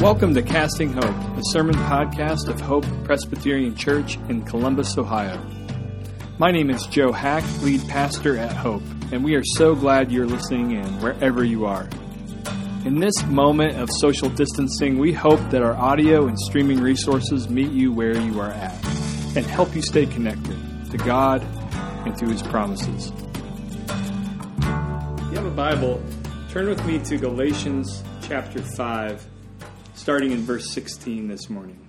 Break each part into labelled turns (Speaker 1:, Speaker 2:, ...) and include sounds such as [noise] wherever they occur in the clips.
Speaker 1: Welcome to Casting Hope, a sermon podcast of Hope Presbyterian Church in Columbus, Ohio. My name is Joe Hack, lead pastor at Hope, and we are so glad you're listening in wherever you are. In this moment of social distancing, we hope that our audio and streaming resources meet you where you are at and help you stay connected to God and to His promises. If you have a Bible, turn with me to Galatians chapter 5 starting in verse 16 this morning.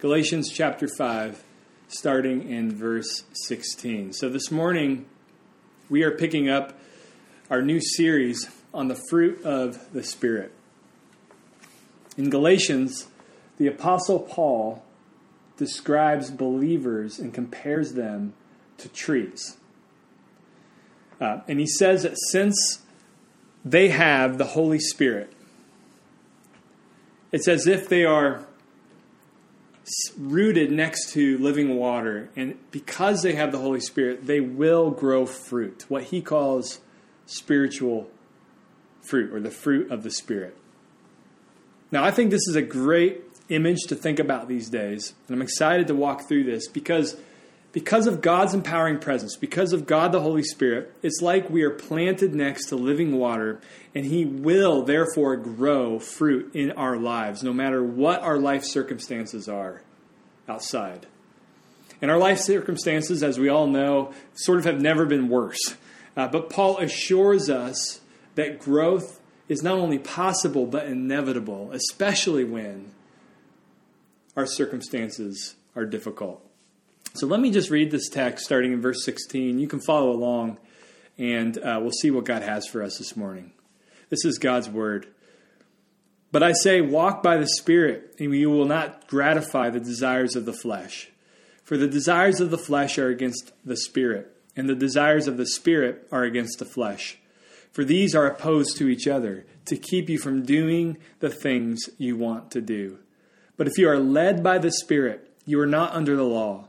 Speaker 1: Galatians chapter 5, starting in verse 16. So this morning, we are picking up our new series on the fruit of the Spirit. In Galatians, the Apostle Paul describes believers and compares them to trees. Uh, and he says that since they have the Holy Spirit, it's as if they are rooted next to living water. And because they have the Holy Spirit, they will grow fruit, what he calls spiritual fruit or the fruit of the Spirit. Now, I think this is a great image to think about these days. And I'm excited to walk through this because because of God's empowering presence, because of God the Holy Spirit, it's like we are planted next to living water, and He will therefore grow fruit in our lives, no matter what our life circumstances are outside. And our life circumstances, as we all know, sort of have never been worse. Uh, but Paul assures us that growth is not only possible, but inevitable, especially when our circumstances are difficult. So let me just read this text starting in verse 16. You can follow along, and uh, we'll see what God has for us this morning. This is God's word. But I say, walk by the Spirit, and you will not gratify the desires of the flesh. For the desires of the flesh are against the Spirit, and the desires of the Spirit are against the flesh. For these are opposed to each other, to keep you from doing the things you want to do. But if you are led by the Spirit, you are not under the law.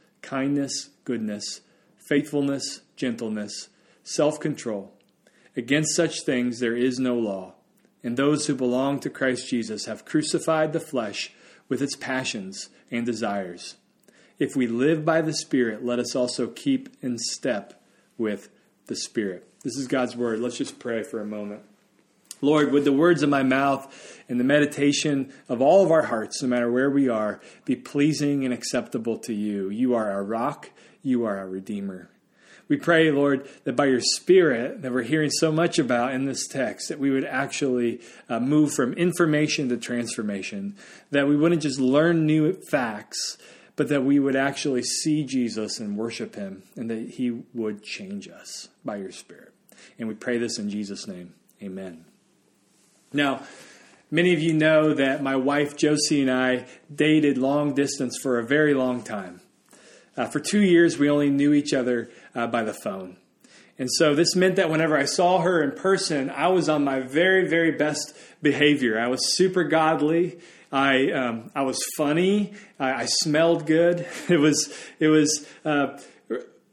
Speaker 1: kindness, goodness, faithfulness, gentleness, self control. Against such things there is no law. And those who belong to Christ Jesus have crucified the flesh with its passions and desires. If we live by the Spirit, let us also keep in step with the Spirit. This is God's word. Let's just pray for a moment. Lord, would the words of my mouth and the meditation of all of our hearts, no matter where we are, be pleasing and acceptable to you. You are our rock you are our Redeemer. We pray, Lord, that by your Spirit, that we're hearing so much about in this text, that we would actually uh, move from information to transformation, that we wouldn't just learn new facts, but that we would actually see Jesus and worship him, and that he would change us by your Spirit. And we pray this in Jesus' name. Amen. Now, many of you know that my wife Josie and I dated long distance for a very long time. Uh, for two years, we only knew each other uh, by the phone. And so this meant that whenever I saw her in person, I was on my very, very best behavior. I was super godly. I um, I was funny. I, I, smelled good. [laughs] It was it was uh,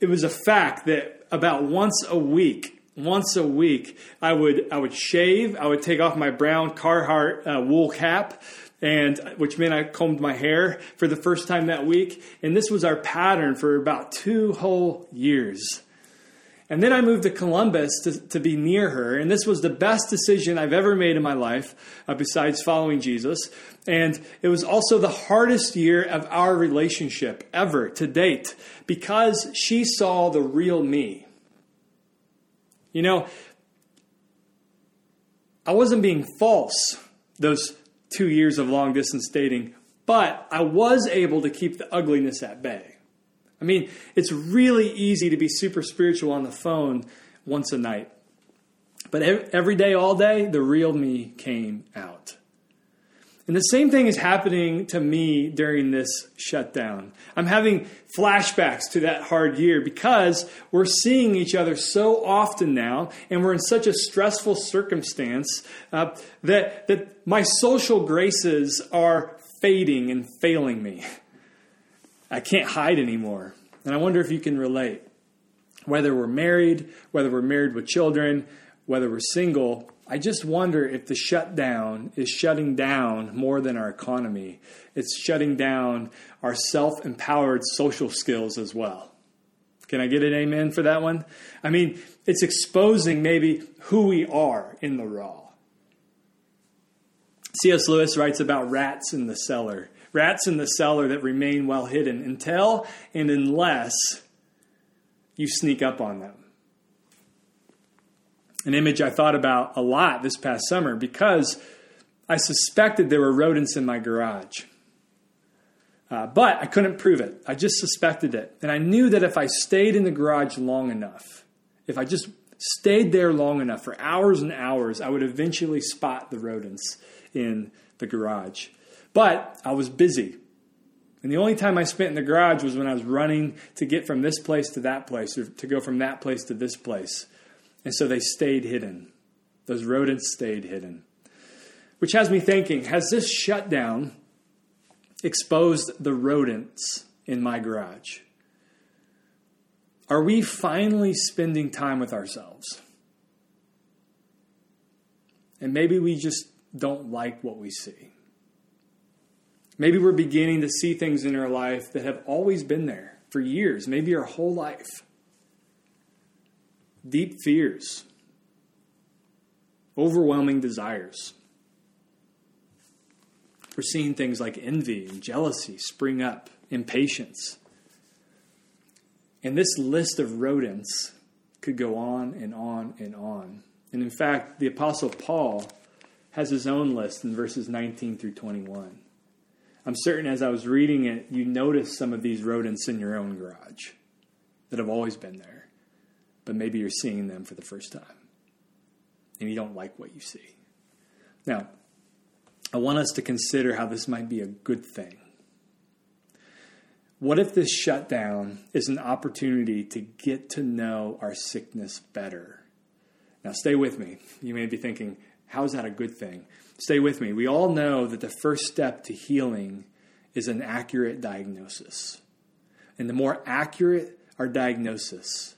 Speaker 1: it was a fact that about once a week, once a week, I would I would shave. I would take off my brown Carhartt uh, wool cap and which meant I combed my hair for the first time that week. And this was our pattern for about two whole years. And then I moved to Columbus to, to be near her. And this was the best decision I've ever made in my life, uh, besides following Jesus. And it was also the hardest year of our relationship ever to date because she saw the real me. You know, I wasn't being false those two years of long distance dating, but I was able to keep the ugliness at bay. I mean, it's really easy to be super spiritual on the phone once a night. But every day, all day, the real me came out. And the same thing is happening to me during this shutdown. I'm having flashbacks to that hard year because we're seeing each other so often now, and we're in such a stressful circumstance uh, that, that my social graces are fading and failing me. I can't hide anymore. And I wonder if you can relate. Whether we're married, whether we're married with children, whether we're single, I just wonder if the shutdown is shutting down more than our economy. It's shutting down our self empowered social skills as well. Can I get an amen for that one? I mean, it's exposing maybe who we are in the raw. C.S. Lewis writes about rats in the cellar. Rats in the cellar that remain well hidden until and unless you sneak up on them an image I thought about a lot this past summer because I suspected there were rodents in my garage. Uh, but I couldn't prove it. I just suspected it. And I knew that if I stayed in the garage long enough, if I just stayed there long enough for hours and hours, I would eventually spot the rodents in the garage. But I was busy. And the only time I spent in the garage was when I was running to get from this place to that place or to go from that place to this place. And so they stayed hidden. Those rodents stayed hidden. Which has me thinking has this shutdown exposed the rodents in my garage? Are we finally spending time with ourselves? And maybe we just don't like what we see. Maybe we're beginning to see things in our life that have always been there for years, maybe our whole life deep fears, overwhelming desires. We're seeing things like envy and jealousy spring up, impatience. And this list of rodents could go on and on and on. And in fact, the Apostle Paul has his own list in verses 19 through 21. I'm certain as I was reading it, you noticed some of these rodents in your own garage that have always been there but maybe you're seeing them for the first time and you don't like what you see. Now, I want us to consider how this might be a good thing. What if this shutdown is an opportunity to get to know our sickness better? Now, stay with me. You may be thinking, how is that a good thing? Stay with me. We all know that the first step to healing is an accurate diagnosis. And the more accurate our diagnosis,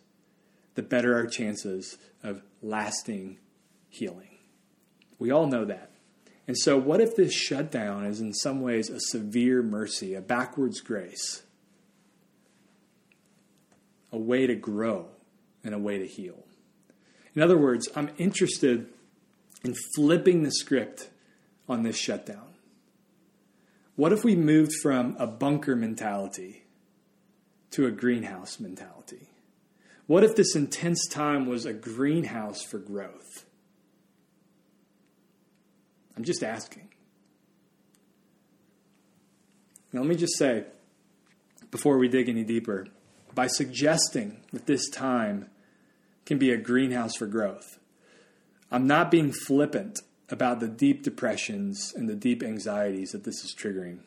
Speaker 1: the better our chances of lasting healing. We all know that. And so, what if this shutdown is in some ways a severe mercy, a backwards grace, a way to grow and a way to heal? In other words, I'm interested in flipping the script on this shutdown. What if we moved from a bunker mentality to a greenhouse mentality? What if this intense time was a greenhouse for growth? I'm just asking. Now, let me just say, before we dig any deeper, by suggesting that this time can be a greenhouse for growth, I'm not being flippant about the deep depressions and the deep anxieties that this is triggering.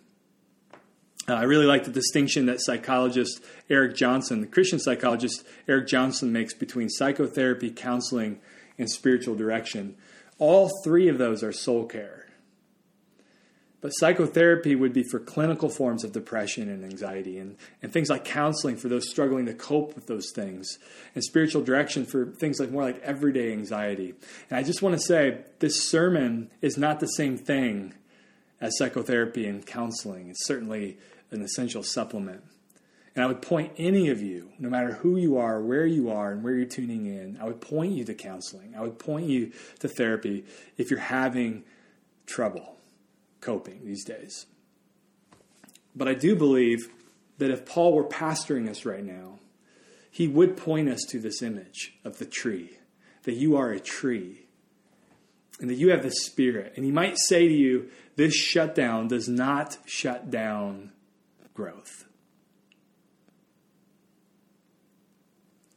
Speaker 1: Uh, I really like the distinction that psychologist Eric Johnson, the Christian psychologist Eric Johnson, makes between psychotherapy, counseling, and spiritual direction. All three of those are soul care. But psychotherapy would be for clinical forms of depression and anxiety, and, and things like counseling for those struggling to cope with those things, and spiritual direction for things like more like everyday anxiety. And I just want to say this sermon is not the same thing as psychotherapy and counseling. It's certainly an essential supplement. And I would point any of you, no matter who you are, where you are, and where you're tuning in, I would point you to counseling. I would point you to therapy if you're having trouble coping these days. But I do believe that if Paul were pastoring us right now, he would point us to this image of the tree, that you are a tree, and that you have the Spirit. And he might say to you, this shutdown does not shut down growth.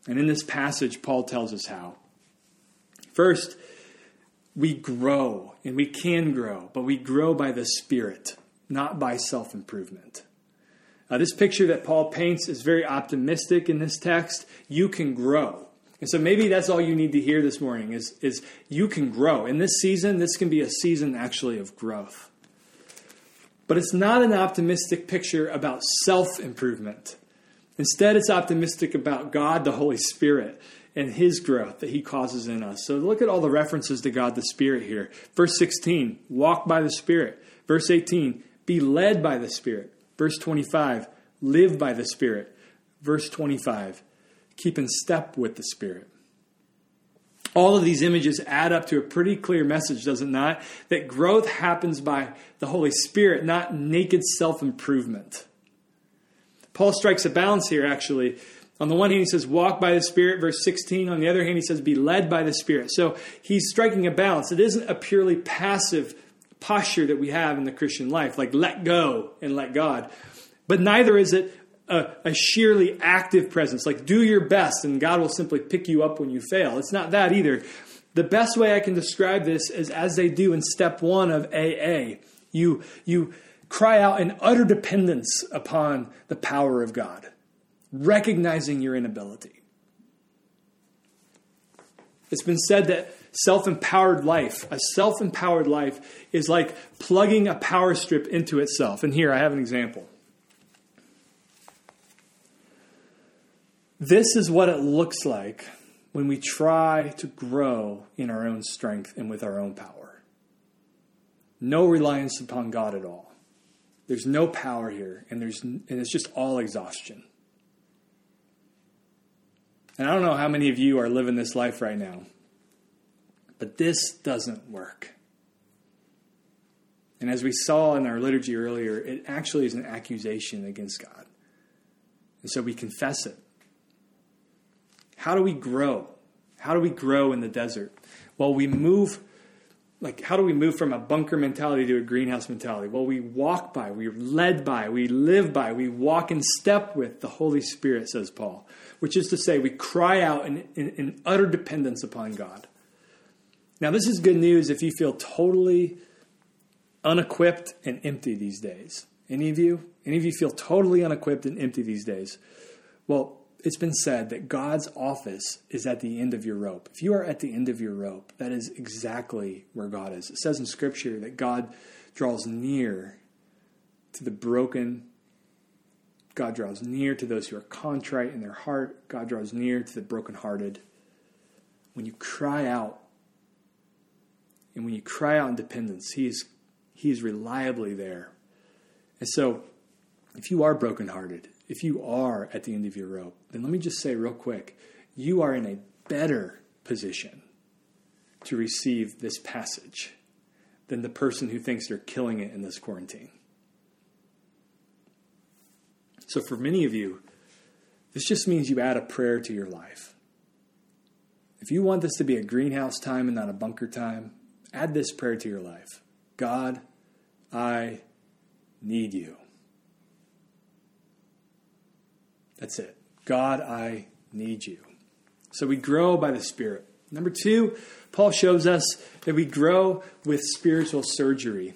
Speaker 1: And in this passage, Paul tells us how. First, we grow, and we can grow, but we grow by the Spirit, not by self improvement. Uh, this picture that Paul paints is very optimistic in this text. You can grow. And so maybe that's all you need to hear this morning is, is you can grow. In this season, this can be a season actually of growth. But it's not an optimistic picture about self improvement. Instead, it's optimistic about God, the Holy Spirit, and His growth that He causes in us. So look at all the references to God the Spirit here. Verse 16, walk by the Spirit. Verse 18, be led by the Spirit. Verse 25, live by the Spirit. Verse 25, keep in step with the Spirit. All of these images add up to a pretty clear message, does it not? That growth happens by the Holy Spirit, not naked self improvement. Paul strikes a balance here, actually. On the one hand, he says, walk by the Spirit, verse 16. On the other hand, he says, be led by the Spirit. So he's striking a balance. It isn't a purely passive posture that we have in the Christian life, like let go and let God. But neither is it a, a, sheerly active presence, like do your best and God will simply pick you up when you fail. It's not that either. The best way I can describe this is as they do in step one of AA. You, you cry out in utter dependence upon the power of God, recognizing your inability. It's been said that self empowered life, a self empowered life, is like plugging a power strip into itself. And here I have an example. This is what it looks like when we try to grow in our own strength and with our own power. No reliance upon God at all. There's no power here, and there's and it's just all exhaustion. And I don't know how many of you are living this life right now, but this doesn't work. And as we saw in our liturgy earlier, it actually is an accusation against God. And so we confess it. How do we grow? How do we grow in the desert? Well, we move like how do we move from a bunker mentality to a greenhouse mentality? Well, we walk by, we're led by, we live by, we walk in step with the Holy Spirit, says Paul, which is to say, we cry out in, in, in utter dependence upon God. Now, this is good news if you feel totally unequipped and empty these days. Any of you? Any of you feel totally unequipped and empty these days? Well, it's been said that God's office is at the end of your rope. If you are at the end of your rope, that is exactly where God is. It says in Scripture that God draws near to the broken. God draws near to those who are contrite in their heart. God draws near to the brokenhearted. When you cry out, and when you cry out in dependence, He is, he is reliably there. And so, if you are brokenhearted, if you are at the end of your rope, then let me just say real quick you are in a better position to receive this passage than the person who thinks they're killing it in this quarantine. So, for many of you, this just means you add a prayer to your life. If you want this to be a greenhouse time and not a bunker time, add this prayer to your life God, I need you. That's it. God, I need you. So we grow by the Spirit. Number two, Paul shows us that we grow with spiritual surgery.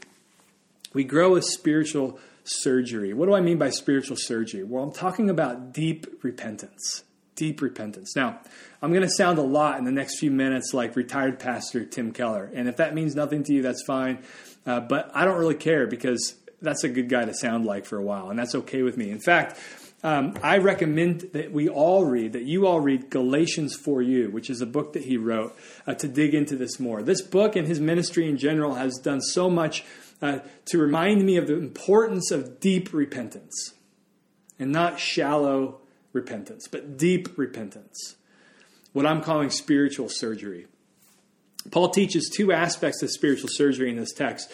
Speaker 1: We grow with spiritual surgery. What do I mean by spiritual surgery? Well, I'm talking about deep repentance. Deep repentance. Now, I'm going to sound a lot in the next few minutes like retired pastor Tim Keller. And if that means nothing to you, that's fine. Uh, but I don't really care because that's a good guy to sound like for a while, and that's okay with me. In fact, um, I recommend that we all read, that you all read Galatians for You, which is a book that he wrote uh, to dig into this more. This book and his ministry in general has done so much uh, to remind me of the importance of deep repentance and not shallow repentance, but deep repentance. What I'm calling spiritual surgery. Paul teaches two aspects of spiritual surgery in this text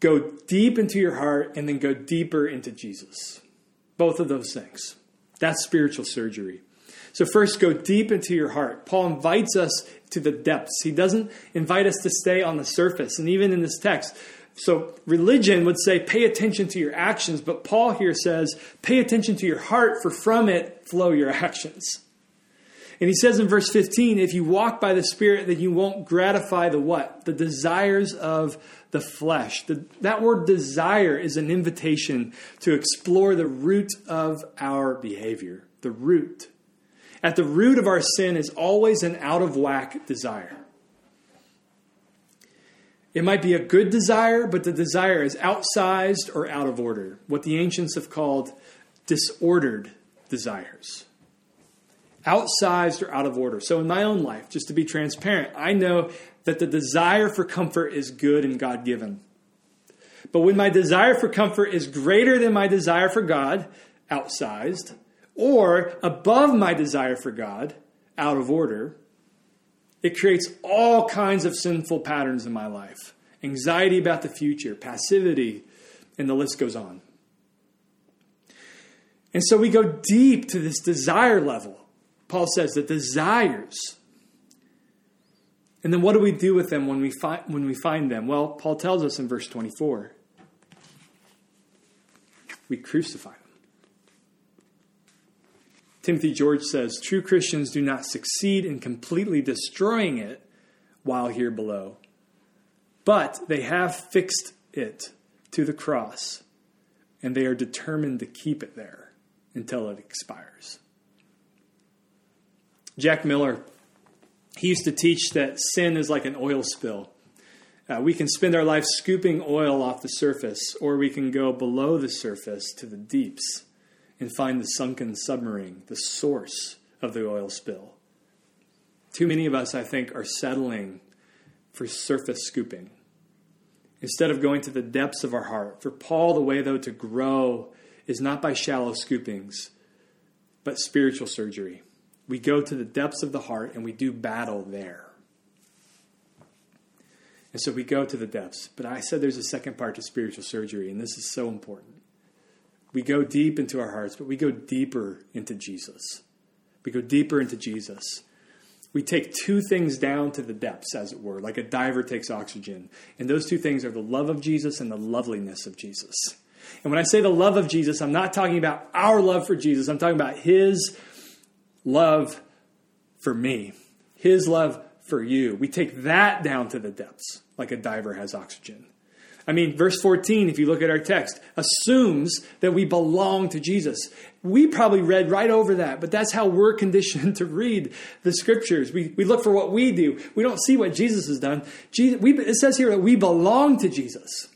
Speaker 1: go deep into your heart and then go deeper into Jesus. Both of those things. That's spiritual surgery. So, first, go deep into your heart. Paul invites us to the depths. He doesn't invite us to stay on the surface. And even in this text, so religion would say, pay attention to your actions, but Paul here says, pay attention to your heart, for from it flow your actions. And he says in verse 15, if you walk by the Spirit, then you won't gratify the what? The desires of the flesh. The, that word desire is an invitation to explore the root of our behavior. The root. At the root of our sin is always an out of whack desire. It might be a good desire, but the desire is outsized or out of order, what the ancients have called disordered desires. Outsized or out of order. So, in my own life, just to be transparent, I know that the desire for comfort is good and God given. But when my desire for comfort is greater than my desire for God, outsized, or above my desire for God, out of order, it creates all kinds of sinful patterns in my life anxiety about the future, passivity, and the list goes on. And so we go deep to this desire level. Paul says the desires. And then what do we do with them when we find when we find them? Well, Paul tells us in verse 24. We crucify them. Timothy George says true Christians do not succeed in completely destroying it while here below, but they have fixed it to the cross, and they are determined to keep it there until it expires. Jack Miller, he used to teach that sin is like an oil spill. Uh, we can spend our life scooping oil off the surface, or we can go below the surface to the deeps and find the sunken submarine, the source of the oil spill. Too many of us, I think, are settling for surface scooping instead of going to the depths of our heart. For Paul, the way, though, to grow is not by shallow scoopings, but spiritual surgery. We go to the depths of the heart and we do battle there. And so we go to the depths. But I said there's a second part to spiritual surgery, and this is so important. We go deep into our hearts, but we go deeper into Jesus. We go deeper into Jesus. We take two things down to the depths, as it were, like a diver takes oxygen. And those two things are the love of Jesus and the loveliness of Jesus. And when I say the love of Jesus, I'm not talking about our love for Jesus, I'm talking about his love for me, his love for you. We take that down to the depths, like a diver has oxygen. I mean, verse 14, if you look at our text, assumes that we belong to Jesus. We probably read right over that, but that's how we're [laughs] conditioned to read the scriptures. We, we look for what we do. We don't see what Jesus has done. Jesus, we, it says here that we belong to Jesus.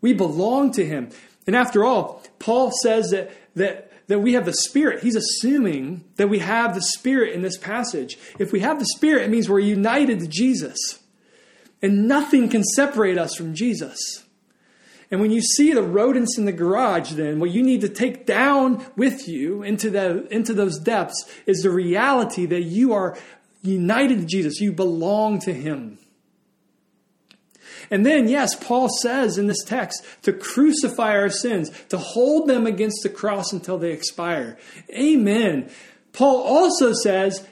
Speaker 1: We belong to him. And after all, Paul says that, that, that we have the Spirit. He's assuming that we have the Spirit in this passage. If we have the Spirit, it means we're united to Jesus. And nothing can separate us from Jesus. And when you see the rodents in the garage, then what you need to take down with you into, the, into those depths is the reality that you are united to Jesus. You belong to Him. And then, yes, Paul says in this text to crucify our sins, to hold them against the cross until they expire. Amen. Paul also says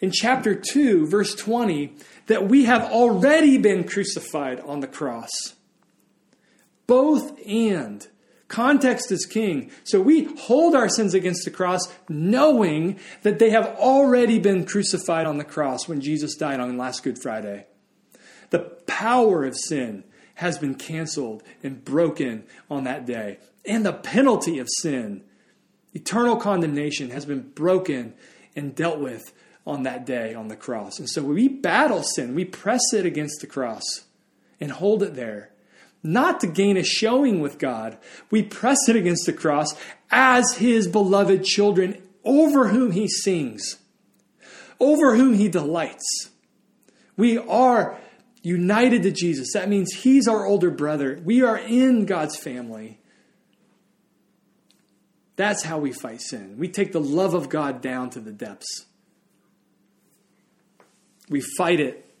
Speaker 1: in chapter 2, verse 20, that we have already been crucified on the cross. Both and. Context is king. So we hold our sins against the cross knowing that they have already been crucified on the cross when Jesus died on last Good Friday. The power of sin has been canceled and broken on that day. And the penalty of sin, eternal condemnation, has been broken and dealt with on that day on the cross. And so we battle sin, we press it against the cross and hold it there. Not to gain a showing with God, we press it against the cross as His beloved children over whom He sings, over whom He delights. We are united to Jesus. That means He's our older brother. We are in God's family. That's how we fight sin. We take the love of God down to the depths. We fight it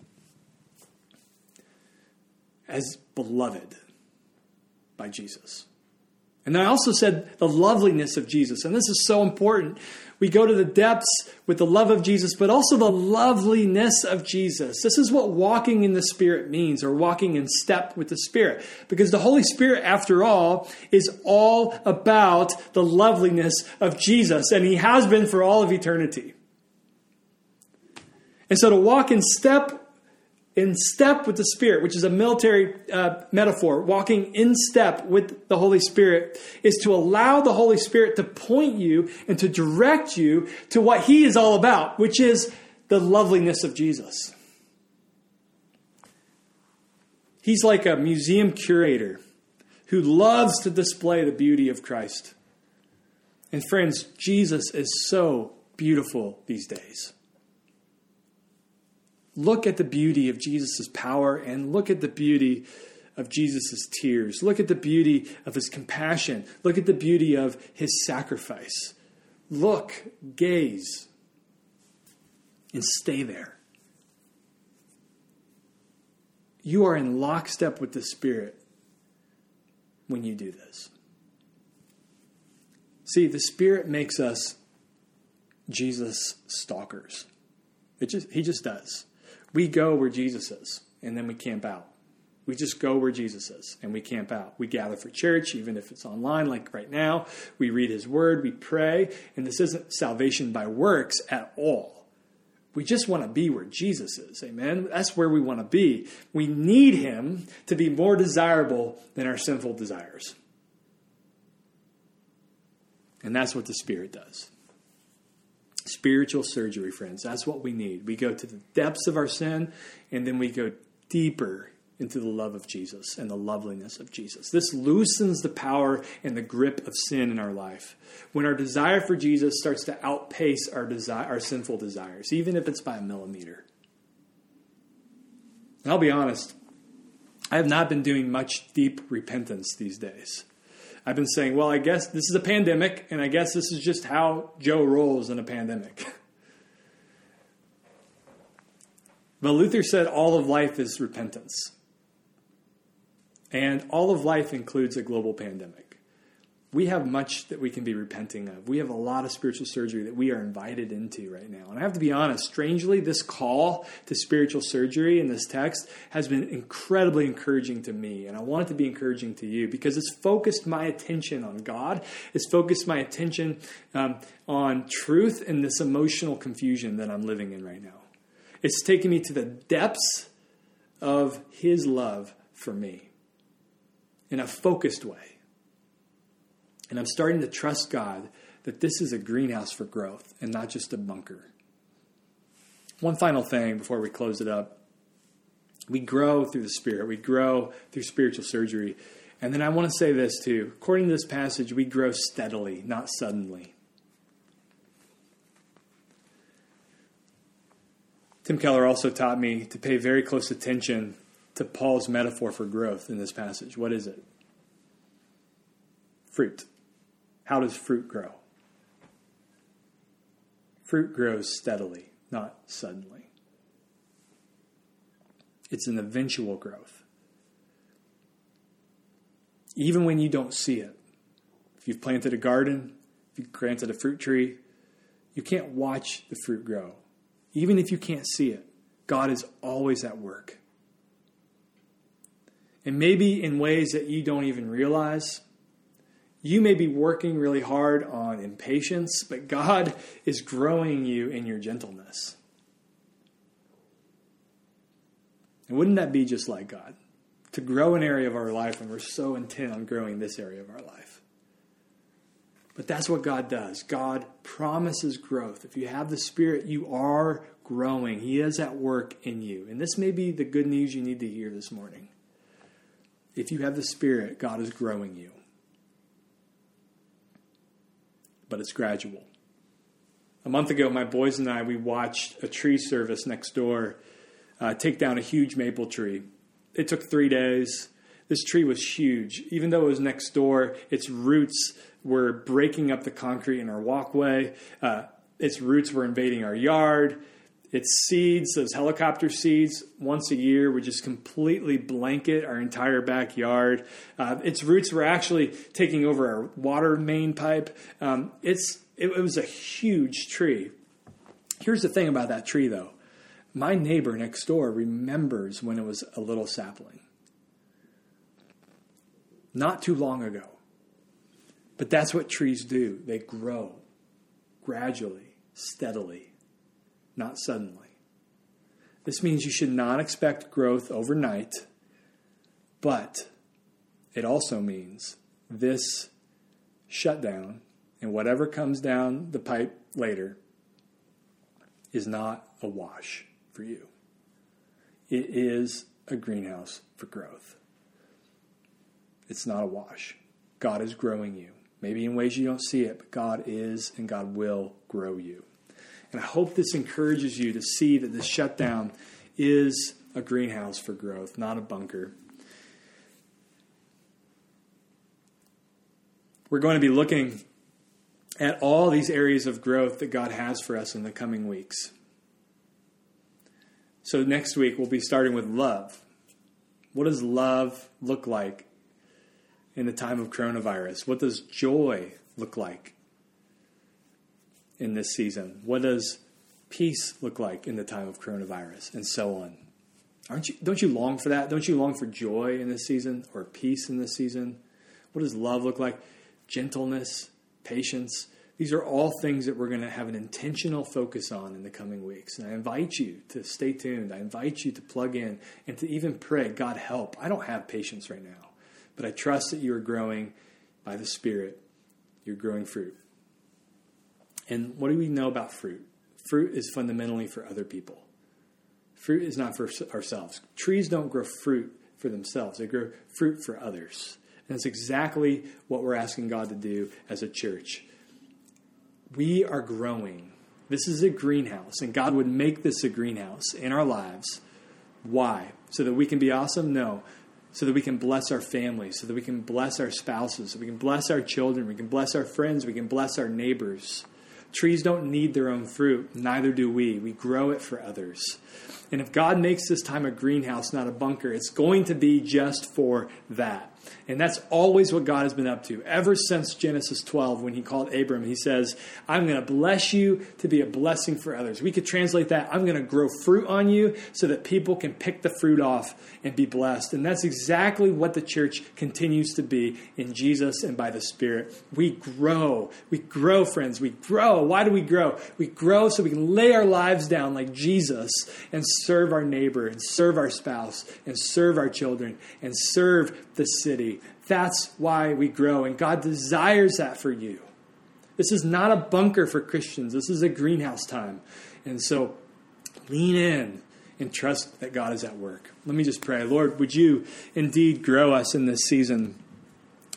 Speaker 1: as beloved by Jesus. And I also said the loveliness of Jesus. And this is so important. We go to the depths with the love of Jesus, but also the loveliness of Jesus. This is what walking in the Spirit means, or walking in step with the Spirit. Because the Holy Spirit, after all, is all about the loveliness of Jesus, and He has been for all of eternity. And so to walk in step in step with the Spirit, which is a military uh, metaphor, walking in step with the Holy Spirit, is to allow the Holy Spirit to point you and to direct you to what He is all about, which is the loveliness of Jesus. He's like a museum curator who loves to display the beauty of Christ. And friends, Jesus is so beautiful these days. Look at the beauty of Jesus' power and look at the beauty of Jesus' tears. Look at the beauty of his compassion. Look at the beauty of his sacrifice. Look, gaze, and stay there. You are in lockstep with the Spirit when you do this. See, the Spirit makes us Jesus stalkers. It just, he just does. We go where Jesus is, and then we camp out. We just go where Jesus is and we camp out. We gather for church, even if it's online, like right now. We read his word, we pray, and this isn't salvation by works at all. We just want to be where Jesus is. Amen. That's where we want to be. We need him to be more desirable than our sinful desires. And that's what the Spirit does. Spiritual surgery, friends. That's what we need. We go to the depths of our sin, and then we go deeper into the love of Jesus and the loveliness of Jesus. This loosens the power and the grip of sin in our life. When our desire for Jesus starts to outpace our desire, our sinful desires, even if it's by a millimeter. And I'll be honest, I have not been doing much deep repentance these days. I've been saying, well, I guess this is a pandemic, and I guess this is just how Joe rolls in a pandemic. [laughs] but Luther said all of life is repentance. And all of life includes a global pandemic we have much that we can be repenting of. We have a lot of spiritual surgery that we are invited into right now. And I have to be honest, strangely, this call to spiritual surgery in this text has been incredibly encouraging to me. And I want it to be encouraging to you because it's focused my attention on God, it's focused my attention um, on truth and this emotional confusion that I'm living in right now. It's taken me to the depths of His love for me in a focused way. And I'm starting to trust God that this is a greenhouse for growth and not just a bunker. One final thing before we close it up. We grow through the Spirit, we grow through spiritual surgery. And then I want to say this too. According to this passage, we grow steadily, not suddenly. Tim Keller also taught me to pay very close attention to Paul's metaphor for growth in this passage. What is it? Fruit. How does fruit grow? Fruit grows steadily, not suddenly. It's an eventual growth. Even when you don't see it. If you've planted a garden, if you've planted a fruit tree, you can't watch the fruit grow. Even if you can't see it, God is always at work. And maybe in ways that you don't even realize, you may be working really hard on impatience, but God is growing you in your gentleness. And wouldn't that be just like God? To grow an area of our life when we're so intent on growing this area of our life. But that's what God does. God promises growth. If you have the Spirit, you are growing. He is at work in you. And this may be the good news you need to hear this morning. If you have the Spirit, God is growing you but it's gradual. A month ago, my boys and I we watched a tree service next door uh, take down a huge maple tree. It took three days. This tree was huge. Even though it was next door, its roots were breaking up the concrete in our walkway. Uh, its roots were invading our yard. Its seeds, those helicopter seeds, once a year would just completely blanket our entire backyard. Uh, its roots were actually taking over our water main pipe. Um, it's it, it was a huge tree. Here's the thing about that tree, though. My neighbor next door remembers when it was a little sapling. Not too long ago. But that's what trees do. They grow gradually, steadily not suddenly. This means you should not expect growth overnight, but it also means this shutdown and whatever comes down the pipe later is not a wash for you. It is a greenhouse for growth. It's not a wash. God is growing you. Maybe in ways you don't see it, but God is and God will grow you. And I hope this encourages you to see that this shutdown is a greenhouse for growth, not a bunker. We're going to be looking at all these areas of growth that God has for us in the coming weeks. So, next week we'll be starting with love. What does love look like in the time of coronavirus? What does joy look like in this season? What does peace look like in the time of coronavirus? And so on. Aren't you, don't you long for that? Don't you long for joy in this season or peace in this season? What does love look like? Gentleness, patience. These are all things that we're going to have an intentional focus on in the coming weeks. And I invite you to stay tuned. I invite you to plug in and to even pray, God, help. I don't have patience right now, but I trust that you are growing by the Spirit. You're growing fruit. And what do we know about fruit? Fruit is fundamentally for other people. Fruit is not for ourselves. Trees don't grow fruit for themselves, they grow fruit for others. And that's exactly what we're asking God to do as a church. We are growing. This is a greenhouse, and God would make this a greenhouse in our lives. Why? So that we can be awesome? No. So that we can bless our families, so that we can bless our spouses, so we can bless our children, we can bless our friends, we can bless our neighbors. Trees don't need their own fruit, neither do we. We grow it for others. And if God makes this time a greenhouse, not a bunker, it's going to be just for that. And that's always what God has been up to. Ever since Genesis 12, when he called Abram, he says, I'm going to bless you to be a blessing for others. We could translate that I'm going to grow fruit on you so that people can pick the fruit off and be blessed. And that's exactly what the church continues to be in Jesus and by the Spirit. We grow. We grow, friends. We grow. Why do we grow? We grow so we can lay our lives down like Jesus and serve our neighbor and serve our spouse and serve our children and serve the city. That's why we grow, and God desires that for you. This is not a bunker for Christians, this is a greenhouse time. And so lean in and trust that God is at work. Let me just pray. Lord, would you indeed grow us in this season?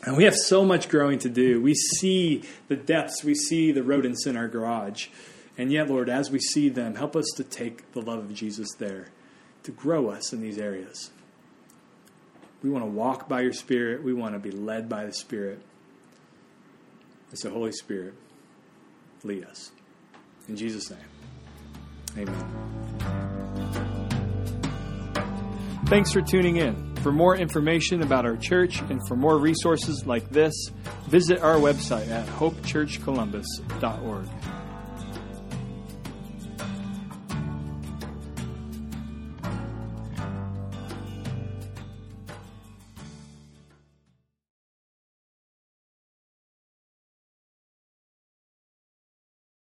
Speaker 1: And we have so much growing to do. We see the depths, we see the rodents in our garage. And yet, Lord, as we see them, help us to take the love of Jesus there, to grow us in these areas. We want to walk by your Spirit. We want to be led by the Spirit. It's the Holy Spirit. Lead us. In Jesus' name, amen. Thanks for tuning in. For more information about our church and for more resources like this, visit our website at hopechurchcolumbus.org.